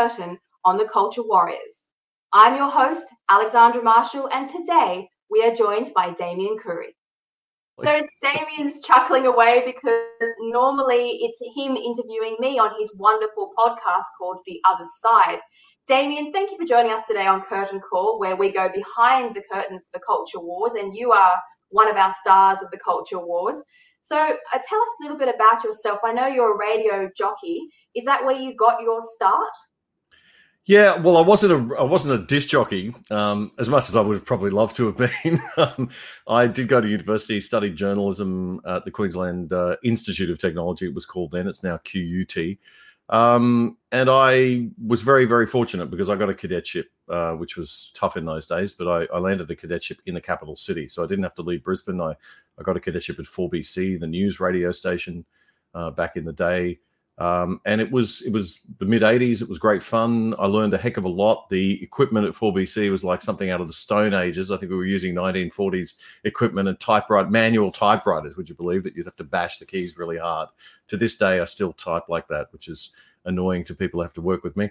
curtain on the Culture Warriors. I'm your host, Alexandra Marshall, and today we are joined by Damian Coory. So Damian's chuckling away because normally it's him interviewing me on his wonderful podcast called The Other Side. Damian, thank you for joining us today on Curtain Call, where we go behind the curtain for the culture wars, and you are one of our stars of the culture wars. So uh, tell us a little bit about yourself. I know you're a radio jockey. Is that where you got your start? Yeah, well, I wasn't a I wasn't a disc jockey um, as much as I would have probably loved to have been. um, I did go to university, studied journalism at the Queensland uh, Institute of Technology. It was called then. It's now QUT. Um, and I was very, very fortunate because I got a cadetship, uh, which was tough in those days, but I, I, landed a cadetship in the capital city. So I didn't have to leave Brisbane. I, I got a cadetship at 4BC, the news radio station uh, back in the day. Um, and it was it was the mid 80s. It was great fun. I learned a heck of a lot. The equipment at 4BC was like something out of the Stone Ages. I think we were using 1940s equipment and typewriter manual typewriters. Would you believe that you'd have to bash the keys really hard? To this day, I still type like that, which is annoying to people who have to work with me.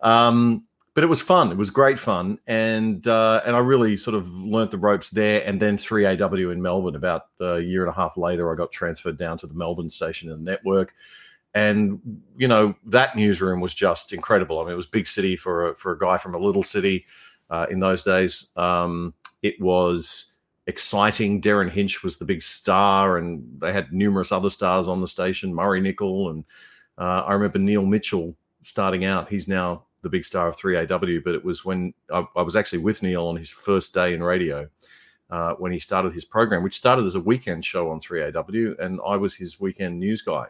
Um, but it was fun. It was great fun, and uh, and I really sort of learnt the ropes there. And then 3AW in Melbourne. About a year and a half later, I got transferred down to the Melbourne station in the network and you know that newsroom was just incredible. I mean, it was big city for a, for a guy from a little city uh, in those days. Um, it was exciting. Derryn Hinch was the big star, and they had numerous other stars on the station. Murray Nicol, and uh, I remember Neil Mitchell starting out. He's now the big star of 3AW, but it was when I, I was actually with Neil on his first day in radio. Uh, when he started his program, which started as a weekend show on 3AW, and I was his weekend news guy.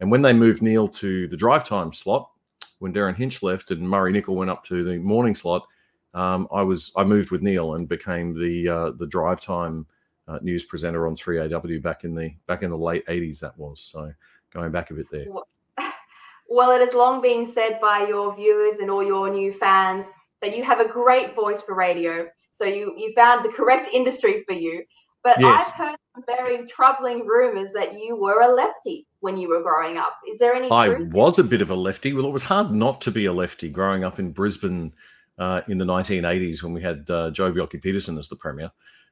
And when they moved Neil to the drive time slot, when Derryn Hinch left and Murray Nicol went up to the morning slot, um, I was I moved with Neil and became the uh, the drive time uh, news presenter on 3AW back in the back in the late 80s. That was so going back a bit there. Well, it has long been said by your viewers and all your new fans that you have a great voice for radio. So you you found the correct industry for you. But yes. I've heard some very troubling rumors that you were a lefty when you were growing up. Is there any? I was a bit of a lefty. Well, it was hard not to be a lefty growing up in Brisbane uh, in the 1980s when we had uh, Joh Bjelke-Petersen as the premier.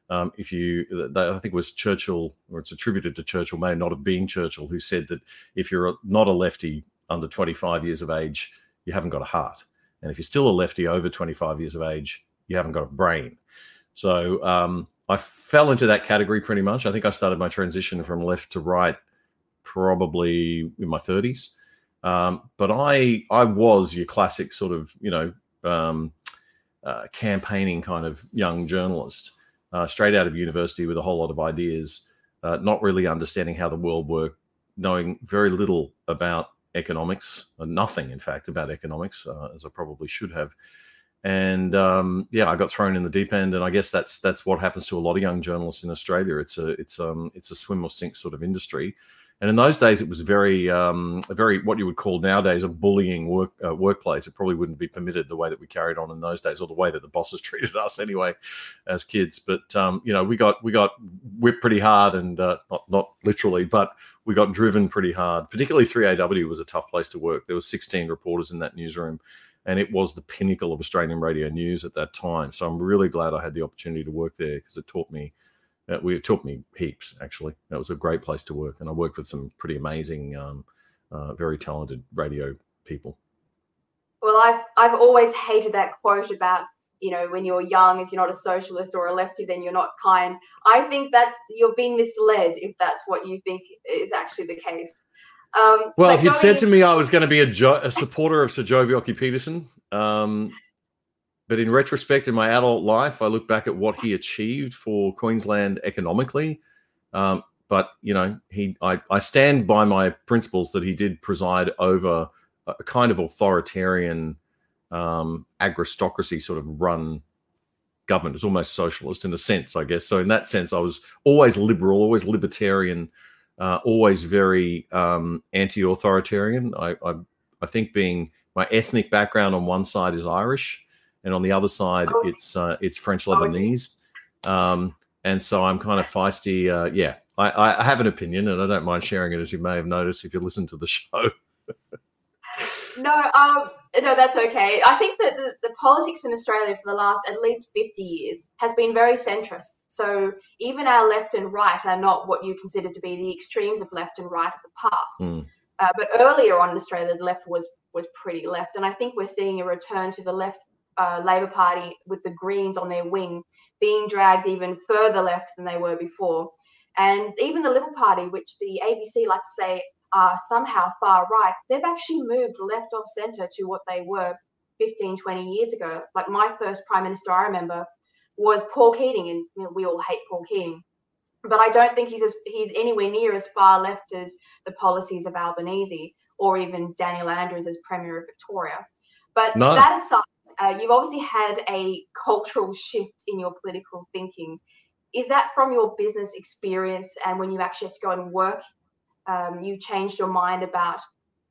Um, if you, I think it was Churchill, or it's attributed to Churchill, may not have been Churchill, who said that if you're not a lefty under 25 years of age, you haven't got a heart, and if you're still a lefty over 25 years of age, you haven't got a brain. So um, I fell into that category pretty much. I think I started my transition from left to right probably in my 30s. Um, but I I was your classic sort of you know um, uh, campaigning kind of young journalist, uh, straight out of university with a whole lot of ideas, uh, not really understanding how the world worked, knowing very little about economics, nothing in fact about economics, uh, as I probably should have and um, yeah, I got thrown in the deep end, and I guess that's that's what happens to a lot of young journalists in Australia. It's a it's um it's a swim or sink sort of industry, and in those days it was very um very what you would call nowadays a bullying work uh, workplace. It probably wouldn't be permitted the way that we carried on in those days, or the way that the bosses treated us anyway as kids. But um, you know, we got we got whipped pretty hard, and uh, not not literally, but we got driven pretty hard. Particularly 3AW was a tough place to work. There were 16 reporters in that newsroom and it was the pinnacle of Australian radio news at that time. So I'm really glad I had the opportunity to work there because it taught me, uh, it taught me heaps. Actually, It was a great place to work, and I worked with some pretty amazing, um, uh, very talented radio people. Well, I've I've always hated that quote about you know when you're young, if you're not a socialist or a lefty, then you're not kind. I think that's you're being misled if that's what you think is actually the case. Um, well, if you'd said to me I was going to be a, jo- a supporter of Sir Joh Bjelke-Petersen, um, but in retrospect, in my adult life, I look back at what he achieved for Queensland economically. Um, but you know, he, I, I stand by my principles that he did preside over a kind of authoritarian um, aristocracy sort of run government. It's almost socialist in a sense, I guess. So in that sense, I was always liberal, always libertarian uh, always very um, anti-authoritarian. I, I, I think being my ethnic background on one side is Irish, and on the other side oh. it's uh, it's French oh, Lebanese, um, and so I'm kind of feisty. Uh, yeah, I, I have an opinion, and I don't mind sharing it, as you may have noticed if you listen to the show. No, um, no, that's okay. I think that the, the, politics in Australia for the last at least 50 years has been very centrist. So even our left and right are not what you consider to be the extremes of left and right of the past. Mm. Uh, but earlier on in Australia, the left was was pretty left, and I think we're seeing a return to the left uh, Labor Party with the Greens on their wing being dragged even further left than they were before. And even the Liberal Party, which the ABC like to say are somehow far right, they've actually moved left of centre to what they were 15, 20 years ago. Like my first Prime Minister, I remember, was Paul Keating, and you know, we all hate Paul Keating. But I don't think he's as, he's anywhere near as far left as the policies of Albanese or even Daniel Andrews as Premier of Victoria. But no. that aside, uh, you've obviously had a cultural shift in your political thinking. Is that from your business experience and when you actually have to go and work, um, you changed your mind about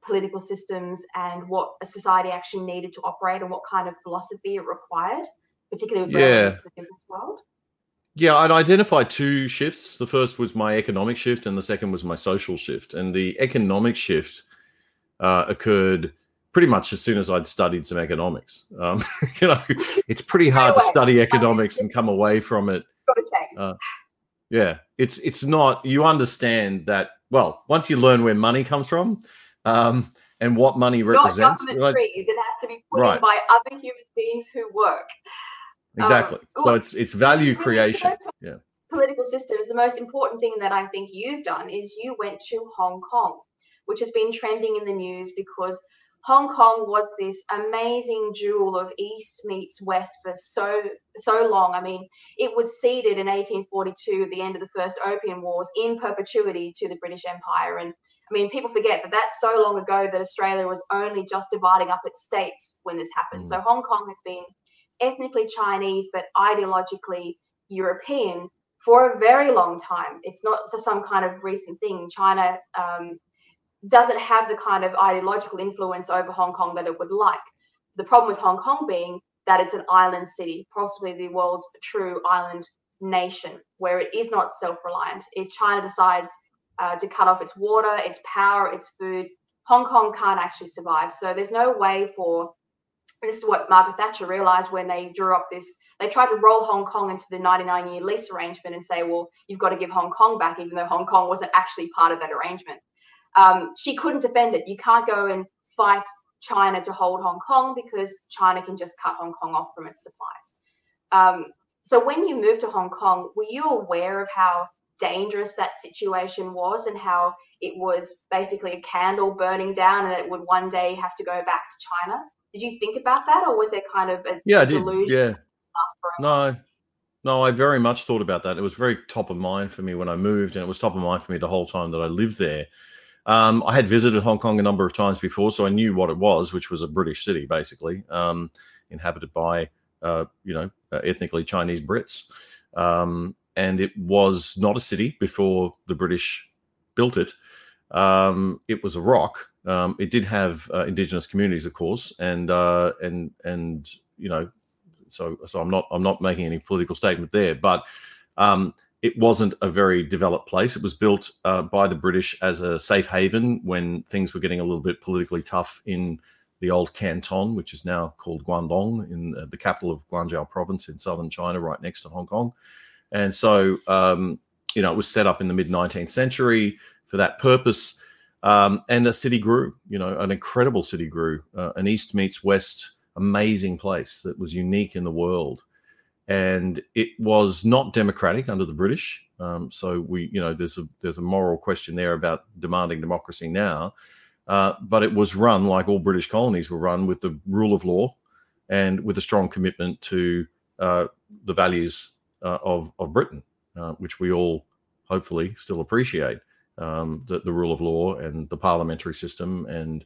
political systems and what a society actually needed to operate and what kind of philosophy it required, particularly with yeah. the business world? Yeah, I'd identify two shifts. The first was my economic shift, and the second was my social shift. And the economic shift uh, occurred pretty much as soon as I'd studied some economics. Um, you know, it's pretty hard to study economics and come away from it. Uh, yeah, it's it's not. You understand that well once you learn where money comes from. Um, and what money represents. Not government trees. It has to be put right. in by other human beings who work. Exactly. Um, so it's it's value creation. Yeah. Political systems. The most important thing that I think you've done is you went to Hong Kong, which has been trending in the news because Hong Kong was this amazing jewel of East meets West for so so long. I mean, it was ceded in 1842 at the end of the First Opium Wars in perpetuity to the British Empire. And I mean, people forget that that's so long ago that Australia was only just dividing up its states when this happened. Mm. So Hong Kong has been ethnically Chinese but ideologically European for a very long time. It's not some kind of recent thing. China um, doesn't have the kind of ideological influence over Hong Kong that it would like. The problem with Hong Kong being that it's an island city, possibly the world's true island nation, where it is not self reliant. If China decides uh, to cut off its water, its power, its food, Hong Kong can't actually survive. So there's no way for this is what Margaret Thatcher realized when they drew up this. They tried to roll Hong Kong into the 99 year lease arrangement and say, well, you've got to give Hong Kong back, even though Hong Kong wasn't actually part of that arrangement. Um, she couldn't defend it. You can't go and fight China to hold Hong Kong because China can just cut Hong Kong off from its supplies. Um, so when you moved to Hong Kong, were you aware of how dangerous that situation was and how it was basically a candle burning down and it would one day have to go back to China? Did you think about that, or was there kind of a yeah, did. Yeah, no, no, I very much thought about that. It was very top of mind for me when I moved, and it was top of mind for me the whole time that I lived there. Um, I had visited Hong Kong a number of times before, so I knew what it was, which was a British city, basically, um, inhabited by, uh, you know, uh, ethnically Chinese Brits. Um, and it was not a city before the British built it. Um, it was a rock. Um, it did have uh, indigenous communities, of course, and uh, and and you know, so so I'm not I'm not making any political statement there, but um, it wasn't a very developed place. It was built uh, by the British as a safe haven when things were getting a little bit politically tough in the old Canton, which is now called Guangdong, in uh, the capital of Guangzhou province in southern China, right next to Hong Kong. And so, um, you know, it was set up in the mid 19th century for that purpose. Um, and the city grew, you know, an incredible city grew, uh, an East meets West amazing place that was unique in the world and it was not democratic under the British. Um, so we, you know, there's a there's a moral question there about demanding democracy now, uh, but it was run like all British colonies were run with the rule of law and with a strong commitment to uh, the values uh, of of Britain, uh, which we all hopefully still appreciate. Um, the, the rule of law and the parliamentary system and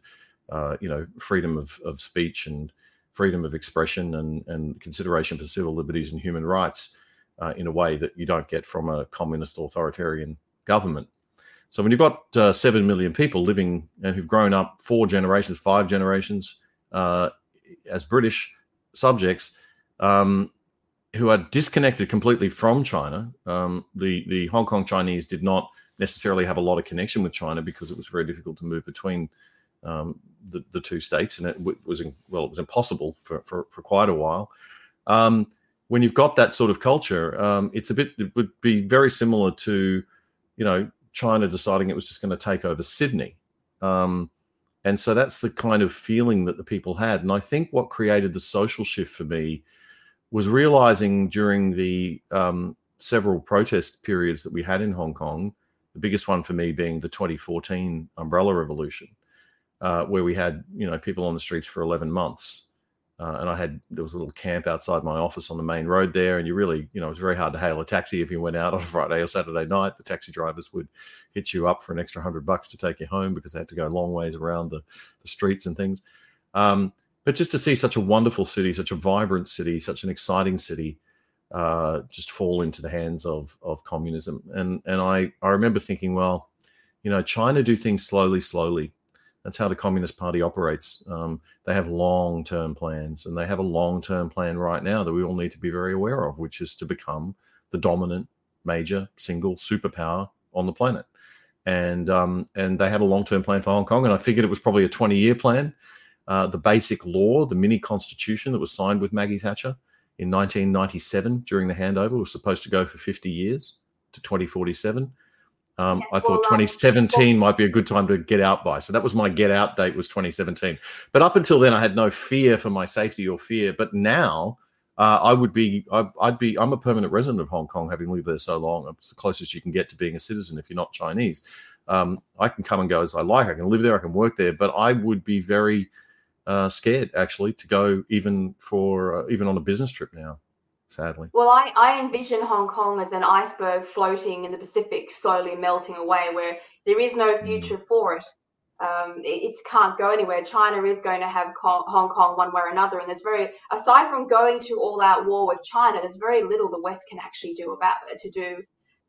uh, you know freedom of, of speech and freedom of expression and, and consideration for civil liberties and human rights uh, in a way that you don't get from a communist authoritarian government. So when you've got uh, seven million people living and who've grown up four generations, five generations uh, as British subjects, um, who are disconnected completely from China, um, the the Hong Kong Chinese did not necessarily have a lot of connection with China because it was very difficult to move between um, the, the two states, and it was well, it was impossible for, for, for quite a while. Um, when you've got that sort of culture, um, it's a bit it would be very similar to, you know, China deciding it was just going to take over Sydney. Um, and so that's the kind of feeling that the people had. And I think what created the social shift for me was realizing during the um, several protest periods that we had in Hong Kong, the biggest one for me being the 2014 umbrella revolution, uh, where we had you know people on the streets for 11 months. Uh, and I had there was a little camp outside my office on the main road there, and you really, you know, it was very hard to hail a taxi if you went out on a Friday or Saturday night. The taxi drivers would hit you up for an extra hundred bucks to take you home because they had to go long ways around the, the streets and things. Um, but just to see such a wonderful city, such a vibrant city, such an exciting city, uh, just fall into the hands of of communism, and and I I remember thinking, well, you know, China do things slowly, slowly that's how the Communist Party operates. Um, they have long term plans, and they have a long term plan right now that we all need to be very aware of, which is to become the dominant major single superpower on the planet. And um, and they had a long term plan for Hong Kong, and I figured it was probably a 20 year plan. Uh, the basic law, the mini constitution that was signed with Maggie Thatcher in 1997 during the handover, was supposed to go for 50 years to 2047. Um, yes, I thought well, 2017 might be a good time to get out by. So that was my get out date was 2017. But up until then, I had no fear for my safety or fear. But now uh, I would be, I, would be, I'm a permanent resident of Hong Kong, having lived there so long. It's the closest you can get to being a citizen if you're not Chinese. Um, I can come and go as I like. I can live there. I can work there. But I would be very uh, scared actually to go even for uh, even on a business trip now sadly. Well, I, I envision Hong Kong as an iceberg floating in the Pacific, slowly melting away, where there is no hmm. future mm. for it. Um, it, it, can't go anywhere. China is going to have Hong Kong one way or another, and there's very aside from going to all-out war with China, there's very little the West can actually do about to do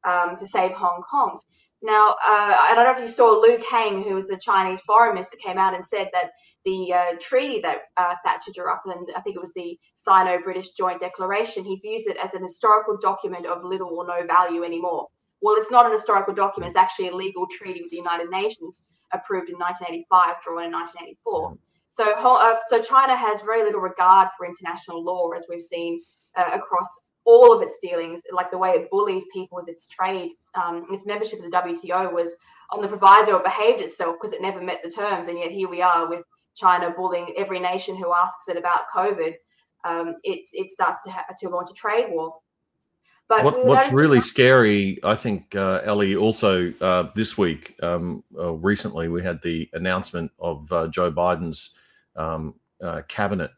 um, to save Hong Kong. Now, uh, I don't know if you saw Liu Kang, who was the Chinese foreign minister, came out and said that the uh, treaty that uh, Thatcher drew up, and I think it was the Sino-British Joint Declaration, he views it as an historical document of little or no value anymore. Well, it's not an historical document; it's actually a legal treaty with the United Nations, approved in 1985, drawn in 1984. So, uh, so China has very little regard for international law, as we've seen uh, across all of its dealings, like the way it bullies people with its trade. Um, its membership of the WTO was on the proviso it behaved itself because it never met the terms, and yet here we are with China bullying every nation who asks it about COVID, um, it, it starts to, ha- to launch a trade war. But what, what's really scary, I think, uh, Ellie, also uh, this week, um, uh, recently, we had the announcement of uh, Joe Biden's um, uh, cabinet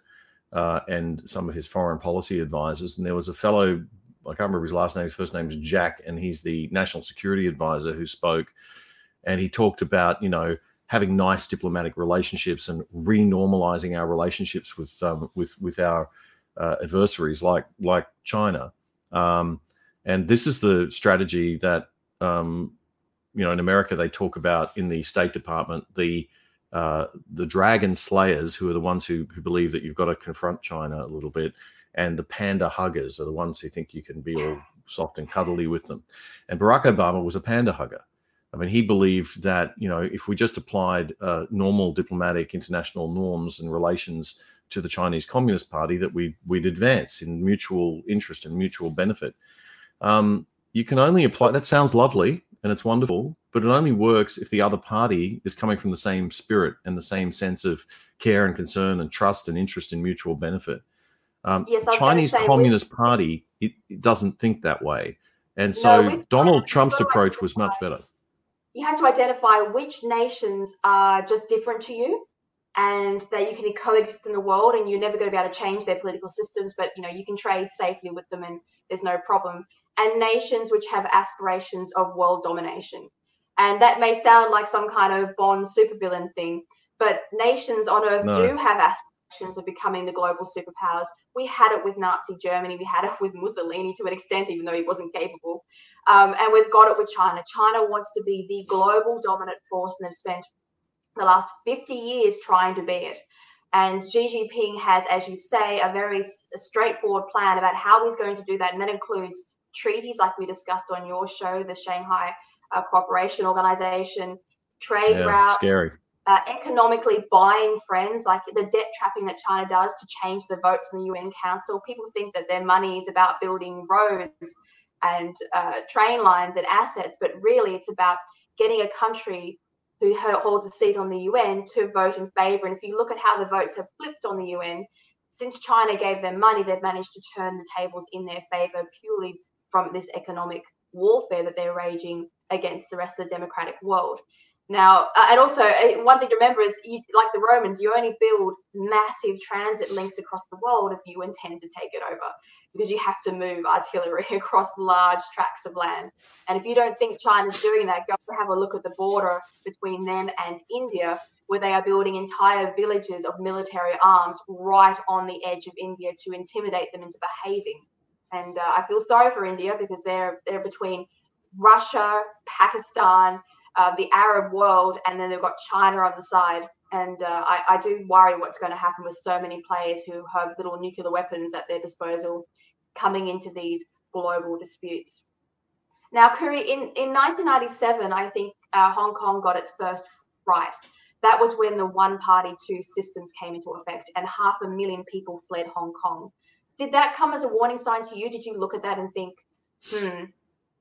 uh, and some of his foreign policy advisors. And there was a fellow, I can't remember his last name, his first name is Jack, and he's the national security advisor who spoke. And he talked about, you know, having nice diplomatic relationships and renormalizing our relationships with um, with with our uh, adversaries like like China. Um, and this is the strategy that um, you know in America they talk about in the State Department the uh, the dragon slayers who are the ones who, who believe that you've got to confront China a little bit, and the panda huggers are the ones who think you can be all soft and cuddly with them. And Barack Obama was a panda hugger. I mean, he believed that you know if we just applied uh, normal diplomatic international norms and relations to the Chinese Communist Party, that we we'd advance in mutual interest and mutual benefit. Um, you can only apply. That sounds lovely and it's wonderful, but it only works if the other party is coming from the same spirit and the same sense of care and concern and trust and interest in mutual benefit. Um, yes, Chinese Communist Party it, it, doesn't think that way, and so no, Donald Trump's approach was much better. You have to identify which nations are just different to you and that you can coexist in the world and you're never going to be able to change their political systems but you know you can trade safely with them and there's no problem. And nations which have aspirations of world domination and that may sound like some kind of bond supervillain thing but nations on earth no. do have aspirations of becoming the global superpowers we had it with nazi germany we had it with mussolini to an extent even though he wasn't capable um, and we've got it with China. China wants to be the global dominant force, and they've spent the last 50 years trying to be it. And Xi Jinping has, as you say, a very straightforward plan about how he's going to do that. And that includes treaties like we discussed on your show, the Shanghai uh, Cooperation Organization, trade yeah, routes. Scary. uh, economically buying friends, like the debt trapping that China does to change the votes in the UN Council. People think that their money is about building roads and uh, train lines and assets, but really it's about getting a country who holds a seat on the UN to vote in favor. And if you look at how the votes have flipped on the UN, since China gave them money, they've managed to turn the tables in their favor purely from this economic warfare that they're raging against the rest of the democratic world. Now, uh, and also uh, one thing to remember is, you, like the Romans, you only build massive transit links across the world if you intend to take it over, because you have to move artillery across large tracts of land. And if you don't think China's doing that, go have a look at the border between them and India, where they are building entire villages of military arms right on the edge of India to intimidate them into behaving. And uh, I feel sorry for India because they're they're between Russia, Pakistan uh, the Arab world, and then they've got China on the side. And uh, I, I, do worry what's going to happen with so many players who have little nuclear weapons at their disposal coming into these global disputes. Now, Coory, in, in 1997, I think uh, Hong Kong got its first right. That was when the one party, two systems came into effect, and half a million people fled Hong Kong. Did that come as a warning sign to you? Did you look at that and think, hmm,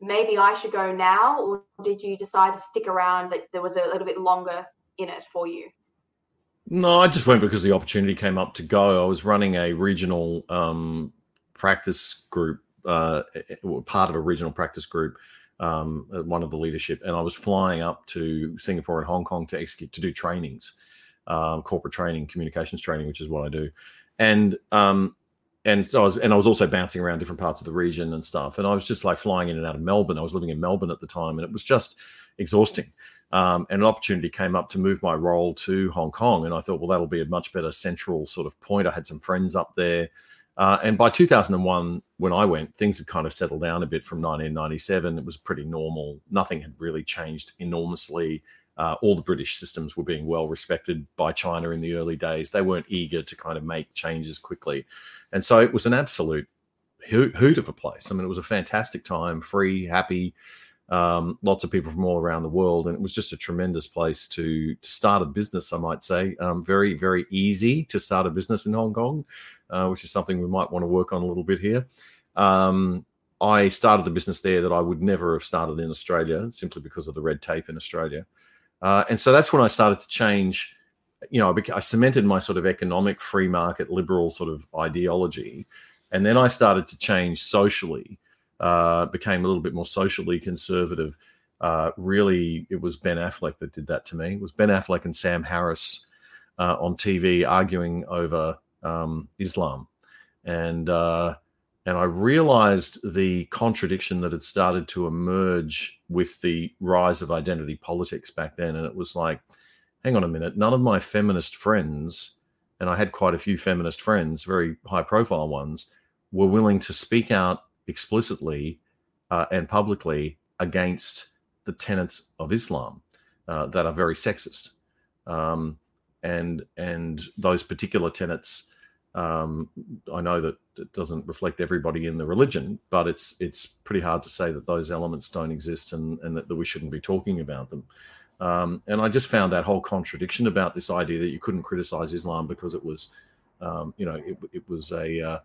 maybe I should go now, or did you decide to stick around that there was a little bit longer in it for you? No, I just went because the opportunity came up to go. I was running a regional um, practice group, uh, part of a regional practice group, um, one of the leadership, and I was flying up to Singapore and Hong Kong to execute to do trainings, um, corporate training, communications training, which is what I do. And um, and so I was, and I was also bouncing around different parts of the region and stuff. And I was just like flying in and out of Melbourne. I was living in Melbourne at the time, and it was just exhausting. Um, and an opportunity came up to move my role to Hong Kong, and I thought, well, that'll be a much better central sort of point. I had some friends up there, uh, and by 2001, when I went, things had kind of settled down a bit. From 1997, it was pretty normal. Nothing had really changed enormously. Uh, all the British systems were being well respected by China in the early days. They weren't eager to kind of make changes quickly. And so it was an absolute hoot of a place. I mean, it was a fantastic time, free, happy, um, lots of people from all around the world. And it was just a tremendous place to, to start a business, I might say. Um, very, very easy to start a business in Hong Kong, uh, which is something we might want to work on a little bit here. Um, I started the business there that I would never have started in Australia simply because of the red tape in Australia. Uh, and so that's when I started to change. You know, I, cemented my sort of economic free market liberal sort of ideology, and then I started to change socially. Uh, became a little bit more socially conservative. Uh, really, it was Ben Affleck that did that to me. It was Ben Affleck and Sam Harris uh, on TV arguing over um, Islam, and uh, and I realized the contradiction that had started to emerge with the rise of identity politics back then. And it was like, hang on a minute, none of my feminist friends, and I had quite a few feminist friends, very high profile ones, were willing to speak out explicitly uh, and publicly against the tenets of Islam uh, that are very sexist. Um, and and those particular tenets um, I know that it doesn't reflect everybody in the religion, but it's it's pretty hard to say that those elements don't exist and, and that, that we shouldn't be talking about them. Um, and I just found that whole contradiction about this idea that you couldn't criticize Islam because it was, um, you know, it, it was a uh,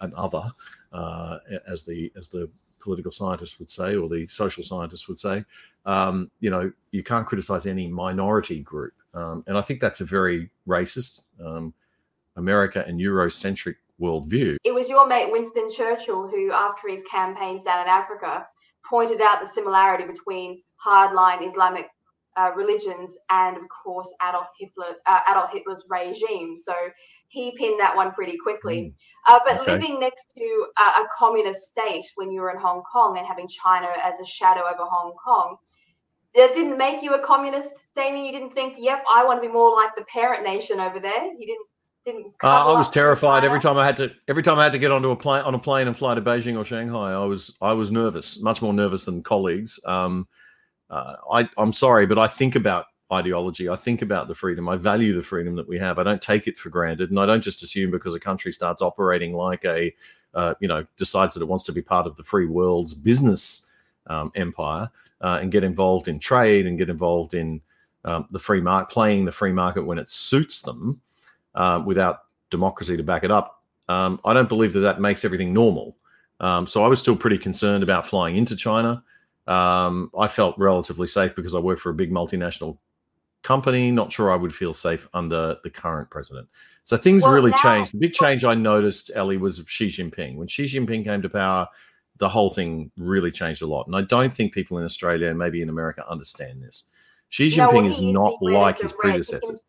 an other, uh, as the as the political scientists would say or the social scientists would say. Um, you know, you can't criticize any minority group, um, and I think that's a very racist um, America and Eurocentric worldview. It was your mate Winston Churchill who, after his campaigns down in Africa, pointed out the similarity between hardline Islamic uh, religions and, of course, Adolf Hitler, uh, Adolf Hitler's regime. So he pinned that one pretty quickly. Mm. Uh, but okay. living next to a, a communist state when you were in Hong Kong and having China as a shadow over Hong Kong, that didn't make you a communist, Damian. You didn't think, "Yep, I want to be more like the parent nation over there." You didn't didn't. Uh, I was terrified every time I had to. Every time I had to get onto a plane on a plane and fly to Beijing or Shanghai, I was I was nervous, much more nervous than colleagues. Um, uh, I I'm sorry, but I think about ideology. I think about the freedom. I value the freedom that we have. I don't take it for granted, and I don't just assume because a country starts operating like a, uh, you know, decides that it wants to be part of the free world's business um, empire uh, and get involved in trade and get involved in um, the free market, playing the free market when it suits them, uh, without democracy to back it up. Um, I don't believe that that makes everything normal. Um, so I was still pretty concerned about flying into China. Um, I felt relatively safe because I work for a big multinational company. Not sure I would feel safe under the current president. So things well, really now, changed. The big change I noticed, Ellie, was Xi Jinping. When Xi Jinping came to power, the whole thing really changed a lot. And I don't think people in Australia and maybe in America understand this. Xi Jinping no, is not like his predecessors.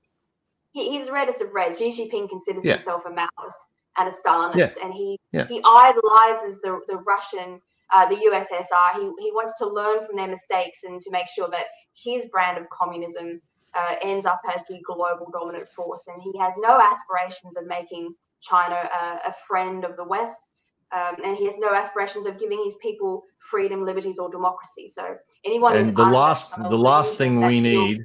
He, he's the reddest of red. Xi Jinping considers yeah. himself a Maoist and a Stalinist, yeah. and he yeah. he idolizes the the Russian, uh, the USSR. He he wants to learn from their mistakes and to make sure that his brand of communism uh, ends up as the global dominant force. And he has no aspirations of making China a, a friend of the West. Um, and he has no aspirations of giving his people freedom, liberties, or democracy. So anyone and the last the last thing we need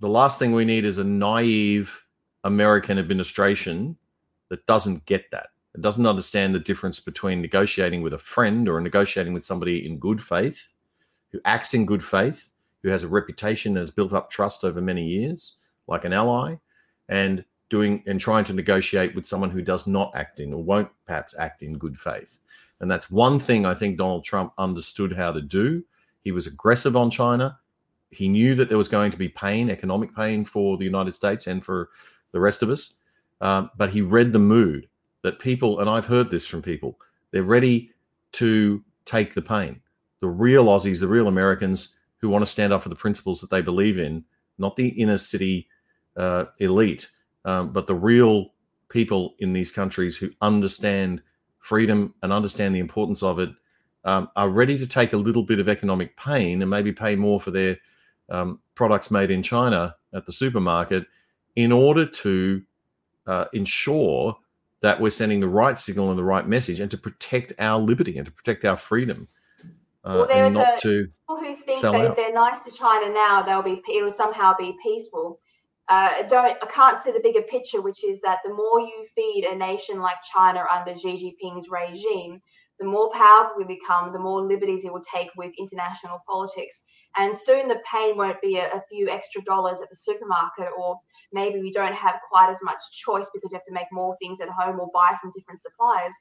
the last thing we need is a naive American administration that doesn't get that. It doesn't understand the difference between negotiating with a friend or negotiating with somebody in good faith, who acts in good faith, who has a reputation and has built up trust over many years, like an ally, and doing and trying to negotiate with someone who does not act in or won't perhaps act in good faith. And that's one thing I think Donald Trump understood how to do. He was aggressive on China. He knew that there was going to be pain, economic pain for the United States and for the rest of us. Um, but he read the mood that people, and I've heard this from people, they're ready to take the pain. The real Aussies, the real Americans, who want to stand up for the principles that they believe in, not the inner city uh, elite, um, but the real people in these countries who understand freedom and understand the importance of it, um, are ready to take a little bit of economic pain and maybe pay more for their um, products made in China at the supermarket in order to uh, ensure that we're sending the right signal and the right message and to protect our liberty and to protect our freedom uh, well, there is a, to people who think that out. if they're nice to China now, they'll be it'll somehow be peaceful. Uh, don't I can't see the bigger picture, which is that the more you feed a nation like China under Xi Jinping's regime, the more powerful we become, the more liberties it will take with international politics. And soon the pain won't be a, a few extra dollars at the supermarket, or maybe we don't have quite as much choice because you have to make more things at home or buy from different suppliers.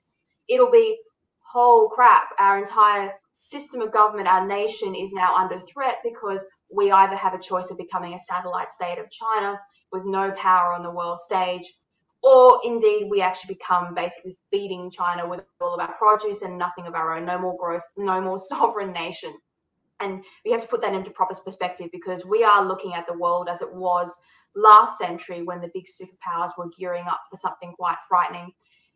It'll be, whole crap, our entire system of government, our nation is now under threat because we either have a choice of becoming a satellite state of China with no power on the world stage, or indeed we actually become basically feeding China with all of our produce and nothing of our own, no more growth, no more sovereign nation. And we have to put that into proper perspective because we are looking at the world as it was last century when the big superpowers were gearing up for something quite frightening.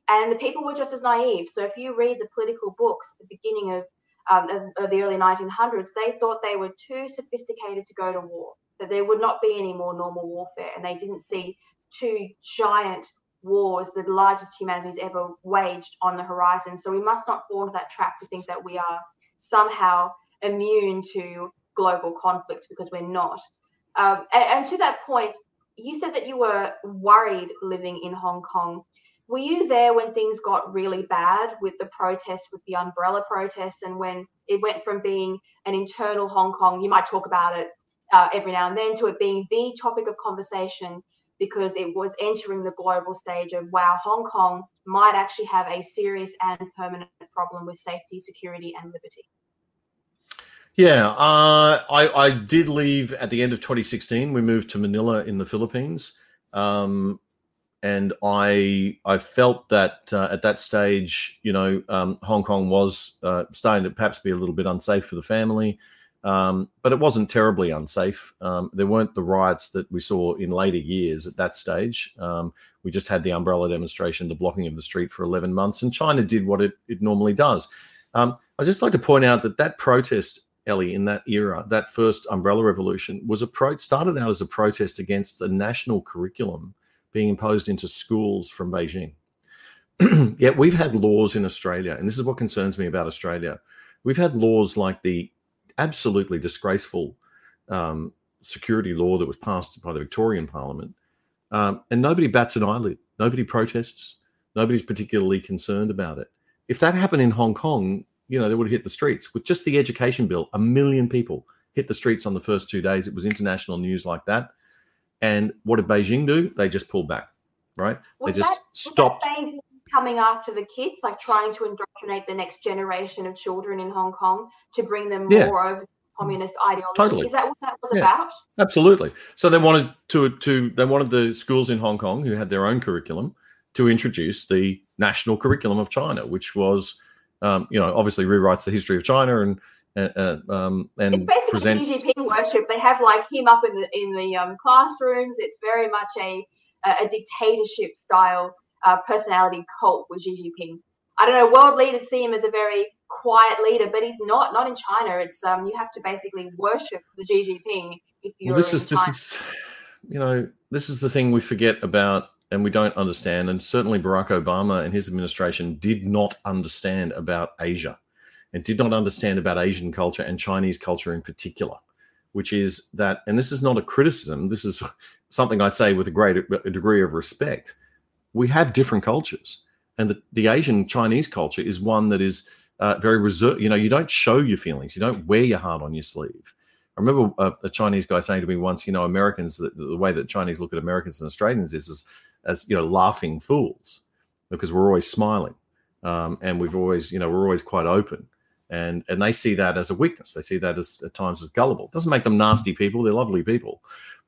And the people were just as naive. So if you read the political books at the beginning of um, of, of the early 1900s, they thought they were too sophisticated to go to war, that there would not be any more normal warfare, and they didn't see two giant wars, the largest humanity's ever waged on the horizon. So we must not fall into that trap to think that we are somehow immune to global conflict because we're not. Um, and, and, to that point, you said that you were worried living in Hong Kong. Were you there when things got really bad with the protests, with the umbrella protests, and when it went from being an internal Hong Kong, you might talk about it uh, every now and then, to it being the topic of conversation because it was entering the global stage of wow, Hong Kong might actually have a serious and permanent problem with safety, security, and liberty. Yeah, uh, I, I, did leave at the end of 2016. We moved to Manila in the Philippines. Um, and I I felt that uh, at that stage, you know, um, Hong Kong was uh, starting to perhaps be a little bit unsafe for the family, um, but it wasn't terribly unsafe. Um, there weren't the riots that we saw in later years at that stage. Um, we just had the umbrella demonstration, the blocking of the street for 11 months, and China did what it, it normally does. Um, I'd just like to point out that that protest, Ellie, in that era, that first umbrella revolution, was a pro- started out as a protest against a national curriculum being imposed into schools from Beijing. Yet we've had laws in Australia, and this is what concerns me about Australia. We've had laws like the absolutely disgraceful um, security law that was passed by the Victorian Parliament, um, and nobody bats an eyelid. Nobody protests. Nobody's particularly concerned about it. If that happened in Hong Kong, you know, they would have hit the streets. With just the education bill, a million people hit the streets on the first two days. It was international news like that. And what did Beijing do? They just pulled back, right? Was they just that, stopped. Was that Beijing coming after the kids, like trying to indoctrinate the next generation of children in Hong Kong to bring them Yeah. more over communist ideology? Totally. Is that what that was Yeah. about? Absolutely. So they wanted to to they wanted the schools in Hong Kong who had their own curriculum to introduce the national curriculum of China, which was, um, you know, obviously rewrites the history of China and uh, uh, um, and It's basically presents. Xi Jinping worship. They have like him up in the in the um, classrooms. It's very much a a dictatorship style uh, personality cult with Xi Jinping. I don't know. World leaders see him as a very quiet leader, but he's not. Not in China. It's um you have to basically worship the Xi Jinping if you're Well, this is this is you know this is the thing we forget about and we don't understand and certainly barack obama and his administration did not understand about asia and did not understand about asian culture and chinese culture in particular which is that and this is not a criticism this is something i say with a great a degree of respect we have different cultures and the, the asian chinese culture is one that is uh, very reserved you know you don't show your feelings you don't wear your heart on your sleeve. I remember a, a Chinese guy saying to me once, you know, Americans, the, the way that Chinese look at Americans and Australians is as, as you know, laughing fools because we're always smiling. Um, and we've always, you know, we're always quite open. And, and they see that as a weakness. They see that as at times as gullible. It doesn't make them nasty people. They're lovely people.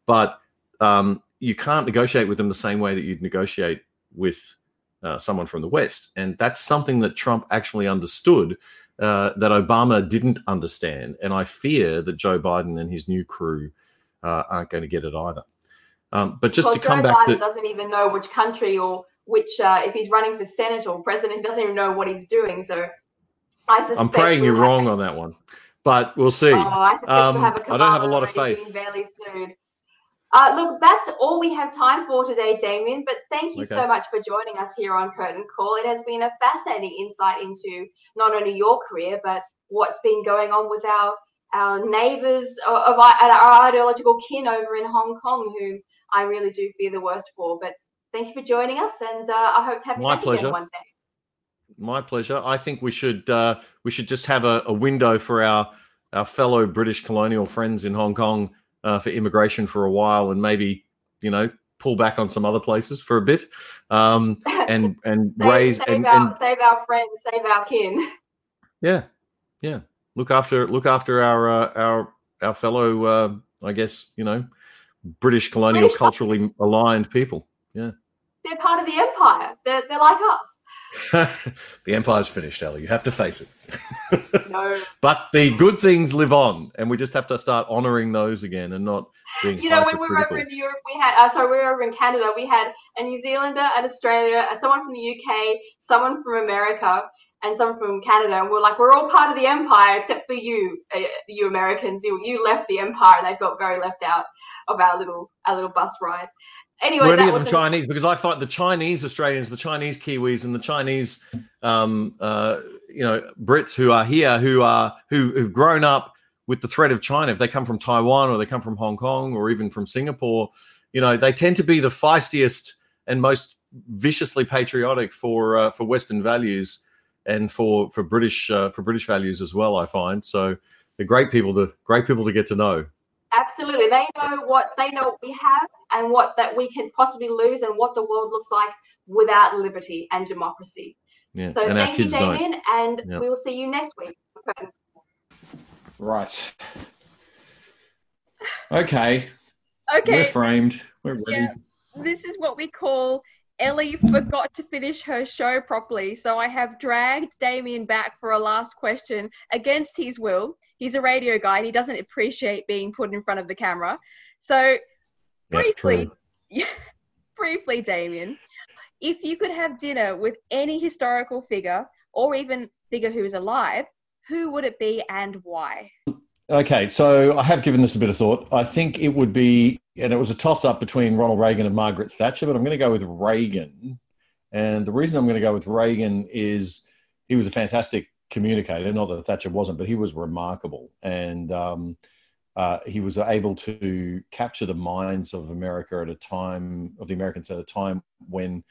But um, you can't negotiate with them the same way that you'd negotiate with uh, someone from the West. And that's something that Trump actually understood uh, that Obama didn't understand. And I fear that Joe Biden and his new crew uh, aren't going to get it either. Um, but just well, to come Joe back Biden to doesn't even know which country or which uh, if he's running for senate or president, he doesn't even know what he's doing. So I suspect I'm praying you're wrong on that one, but we'll see. Oh, I Um, we'll I don't have a lot of faith. Fairly soon. Uh, look, that's all we have time for today, Damian. But thank you so much for joining us here on Curtain Call. It has been a fascinating insight into not only your career, but what's been going on with our our neighbours of of our, our ideological kin over in Hong Kong, who I really do fear the worst for. But thank you for joining us, and uh, I hope to have you My back pleasure. again one day. My pleasure. I think we should uh, we should just have a, a window for our our fellow British colonial friends in Hong Kong uh, for immigration for a while, and maybe you know pull back on some other places for a bit, um, and and save, raise save and, our and save our friends, save our kin. yeah, yeah. Look after look after our uh, our our fellow, uh, I guess you know, British colonial British- culturally aligned people. Yeah. They're part of the empire. They're, they're like us. the empire's finished, Ellie. You have to face it. No. But the good things live on, and we just have to start honoring those again and not being. you know, when we were over in Europe, we had, uh, sorry, we were over in Canada, we had a New Zealander, an Australia, someone from the UK, someone from America, and some from Canada. And we're like, we're all part of the empire except for you, uh, you Americans. You you left the empire, and they felt very left out of our little our little bus ride. Anyway, Were any of them Chinese? Because I find the Chinese Australians, the Chinese Kiwis, and the Chinese, um, uh, you know, Brits who are here, who are who who've grown up with the threat of China. If they come from Taiwan or they come from Hong Kong or even from Singapore, you know, they tend to be the feistiest and most viciously patriotic for uh, for Western values and for for British uh, for British values as well. I find so they're great people to great people to get to know. Absolutely. They know what they know what we have and what that we can possibly lose and what the world looks like without liberty and democracy. Yeah, So and our thank you, kids don't. Damian, and Yep. we will see you next week. Right. Okay. Okay. We're framed. We're ready. Yeah. this is what we call Ellie forgot to finish her show properly. So I have dragged Damian back for a last question against his will. He's a radio guy and he doesn't appreciate being put in front of the camera. So Yeah, briefly, true. briefly, Damian, if you could have dinner with any historical figure or even figure who is alive, who would it be and why? Okay, so I have given this a bit of thought. I think it would be, and it was a toss up between Ronald Reagan and Margaret Thatcher, but I'm going to go with Reagan. And the reason I'm going to go with Reagan is he was a fantastic communicator. Not that Thatcher wasn't, but he was remarkable. And um, uh, he was able to capture the minds of America at a time, of the Americans at a time when,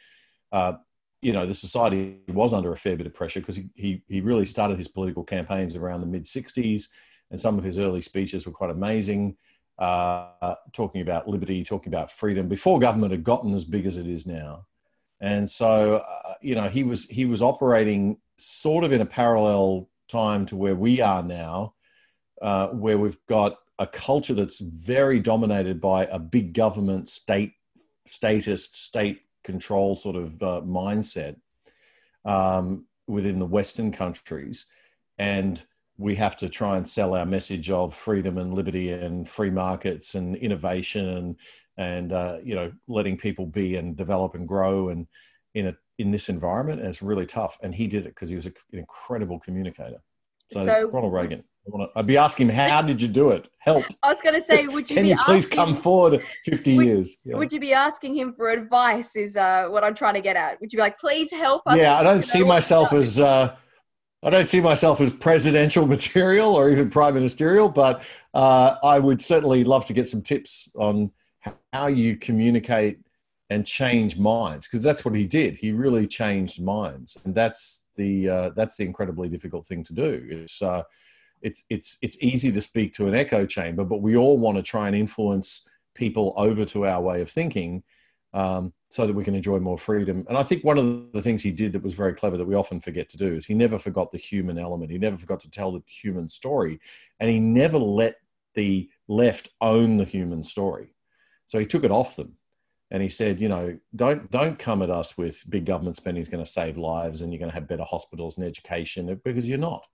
uh, you know, the society was under a fair bit of pressure because he, he, he really started his political campaigns around the mid 60s and some of his early speeches were quite amazing, uh, talking about liberty, talking about freedom before government had gotten as big as it is now. And so, uh, you know, he was he was operating sort of in a parallel time to where we are now, uh, where we've got a culture that's very dominated by a big government, state, statist, state control sort of uh, mindset um, within the Western countries, and we have to try and sell our message of freedom and liberty and free markets and innovation and and uh, you know letting people be and develop and grow and in a in this environment and it's really tough and he did it because he was an incredible communicator so, so ronald reagan I would be asking him, how did you do it? Help. I was going to say, would you Can you please come forward 50 would, years? Yeah. Would you be asking him for advice is uh, what I'm trying to get at. Would you be like, please help us? Yeah, I don't see myself as, uh, I don't see myself as presidential material or even prime ministerial, but uh, I would certainly love to get some tips on how you communicate and change minds because that's what he did. He really changed minds, and that's the uh, that's the incredibly difficult thing to do. It's uh, it's it's it's easy to speak to an echo chamber, but we all want to try and influence people over to our way of thinking. Um, so that we can enjoy more freedom. And I think one of the things he did that was very clever that we often forget to do is he never forgot the human element. He never forgot to tell the human story, and he never let the left own the human story. So he took it off them. And he said, you know, don't don't come at us with big government spending is going to save lives and you're going to have better hospitals and education because you're not.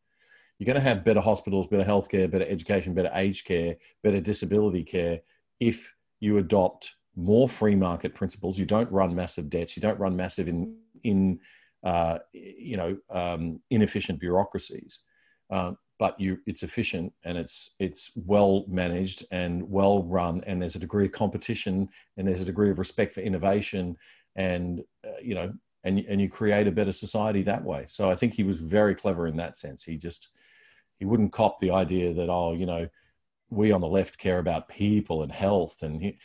You're going to have better hospitals, better healthcare, better education, better aged care, better disability care if you adopt more free market principles. You don't run massive debts. You don't run massive in in uh, you know um, inefficient bureaucracies. Um, but you it's efficient and it's it's well managed and well run and there's a degree of competition and there's a degree of respect for innovation and uh, you know and and you create a better society that way so i think he was very clever in that sense he just he wouldn't cop the idea that oh you know we on the left care about people and health and he,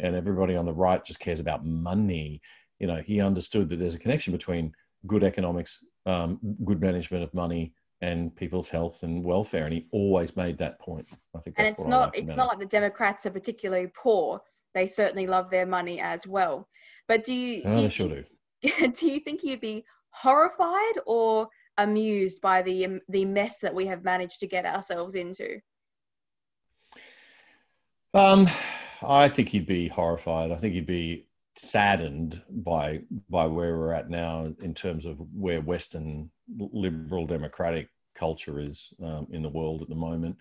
and everybody on the right just cares about money you know he understood that there's a connection between good economics um, good management of money and people's health and welfare, and he always made that point. I think, and it's not it's not like the Democrats are particularly poor; they certainly love their money as well. But do you? Oh, do they sure do. Do you think you'd be horrified or amused by the um, the mess that we have managed to get ourselves into? Um, I think he'd be horrified. I think he'd be saddened by by where we're at now in terms of where Western liberal democratic culture is um, in the world at the moment.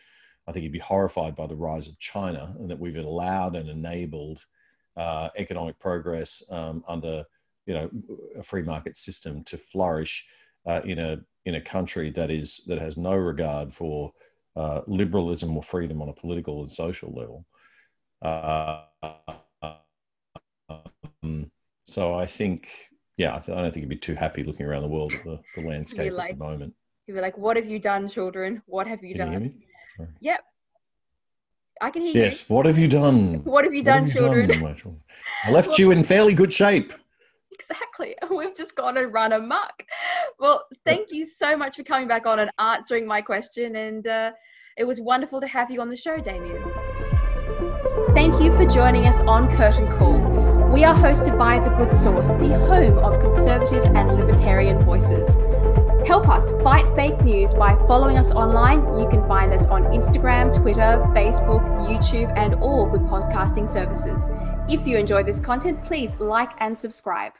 I think he'd be horrified by the rise of China and that we've allowed and enabled uh, economic progress um, under you know a free market system to flourish uh, in a in a country that is that has no regard for uh, liberalism or freedom on a political and social level. Uh, um, so I think, yeah, I, th- I, don't think he'd be too happy looking around the world at the, the landscape like, at the moment. You'd be like, "What have you done, children? What have you can done?" You yep, I can hear yes. you. Yes. What have you done? What have you what done, have you children? Done, I left well, you in fairly good shape. Exactly. We've just gone and run amok. Well, thank you so much for coming back on and answering my question. And uh, it was wonderful to have you on the show, Damian. Thank you for joining us on Curtain Call. We are hosted by The Good Source, the home of conservative and libertarian voices. Help us fight fake news by following us online. You can find us on Instagram, Twitter, Facebook, YouTube, and all good podcasting services. If you enjoy this content, please like and subscribe.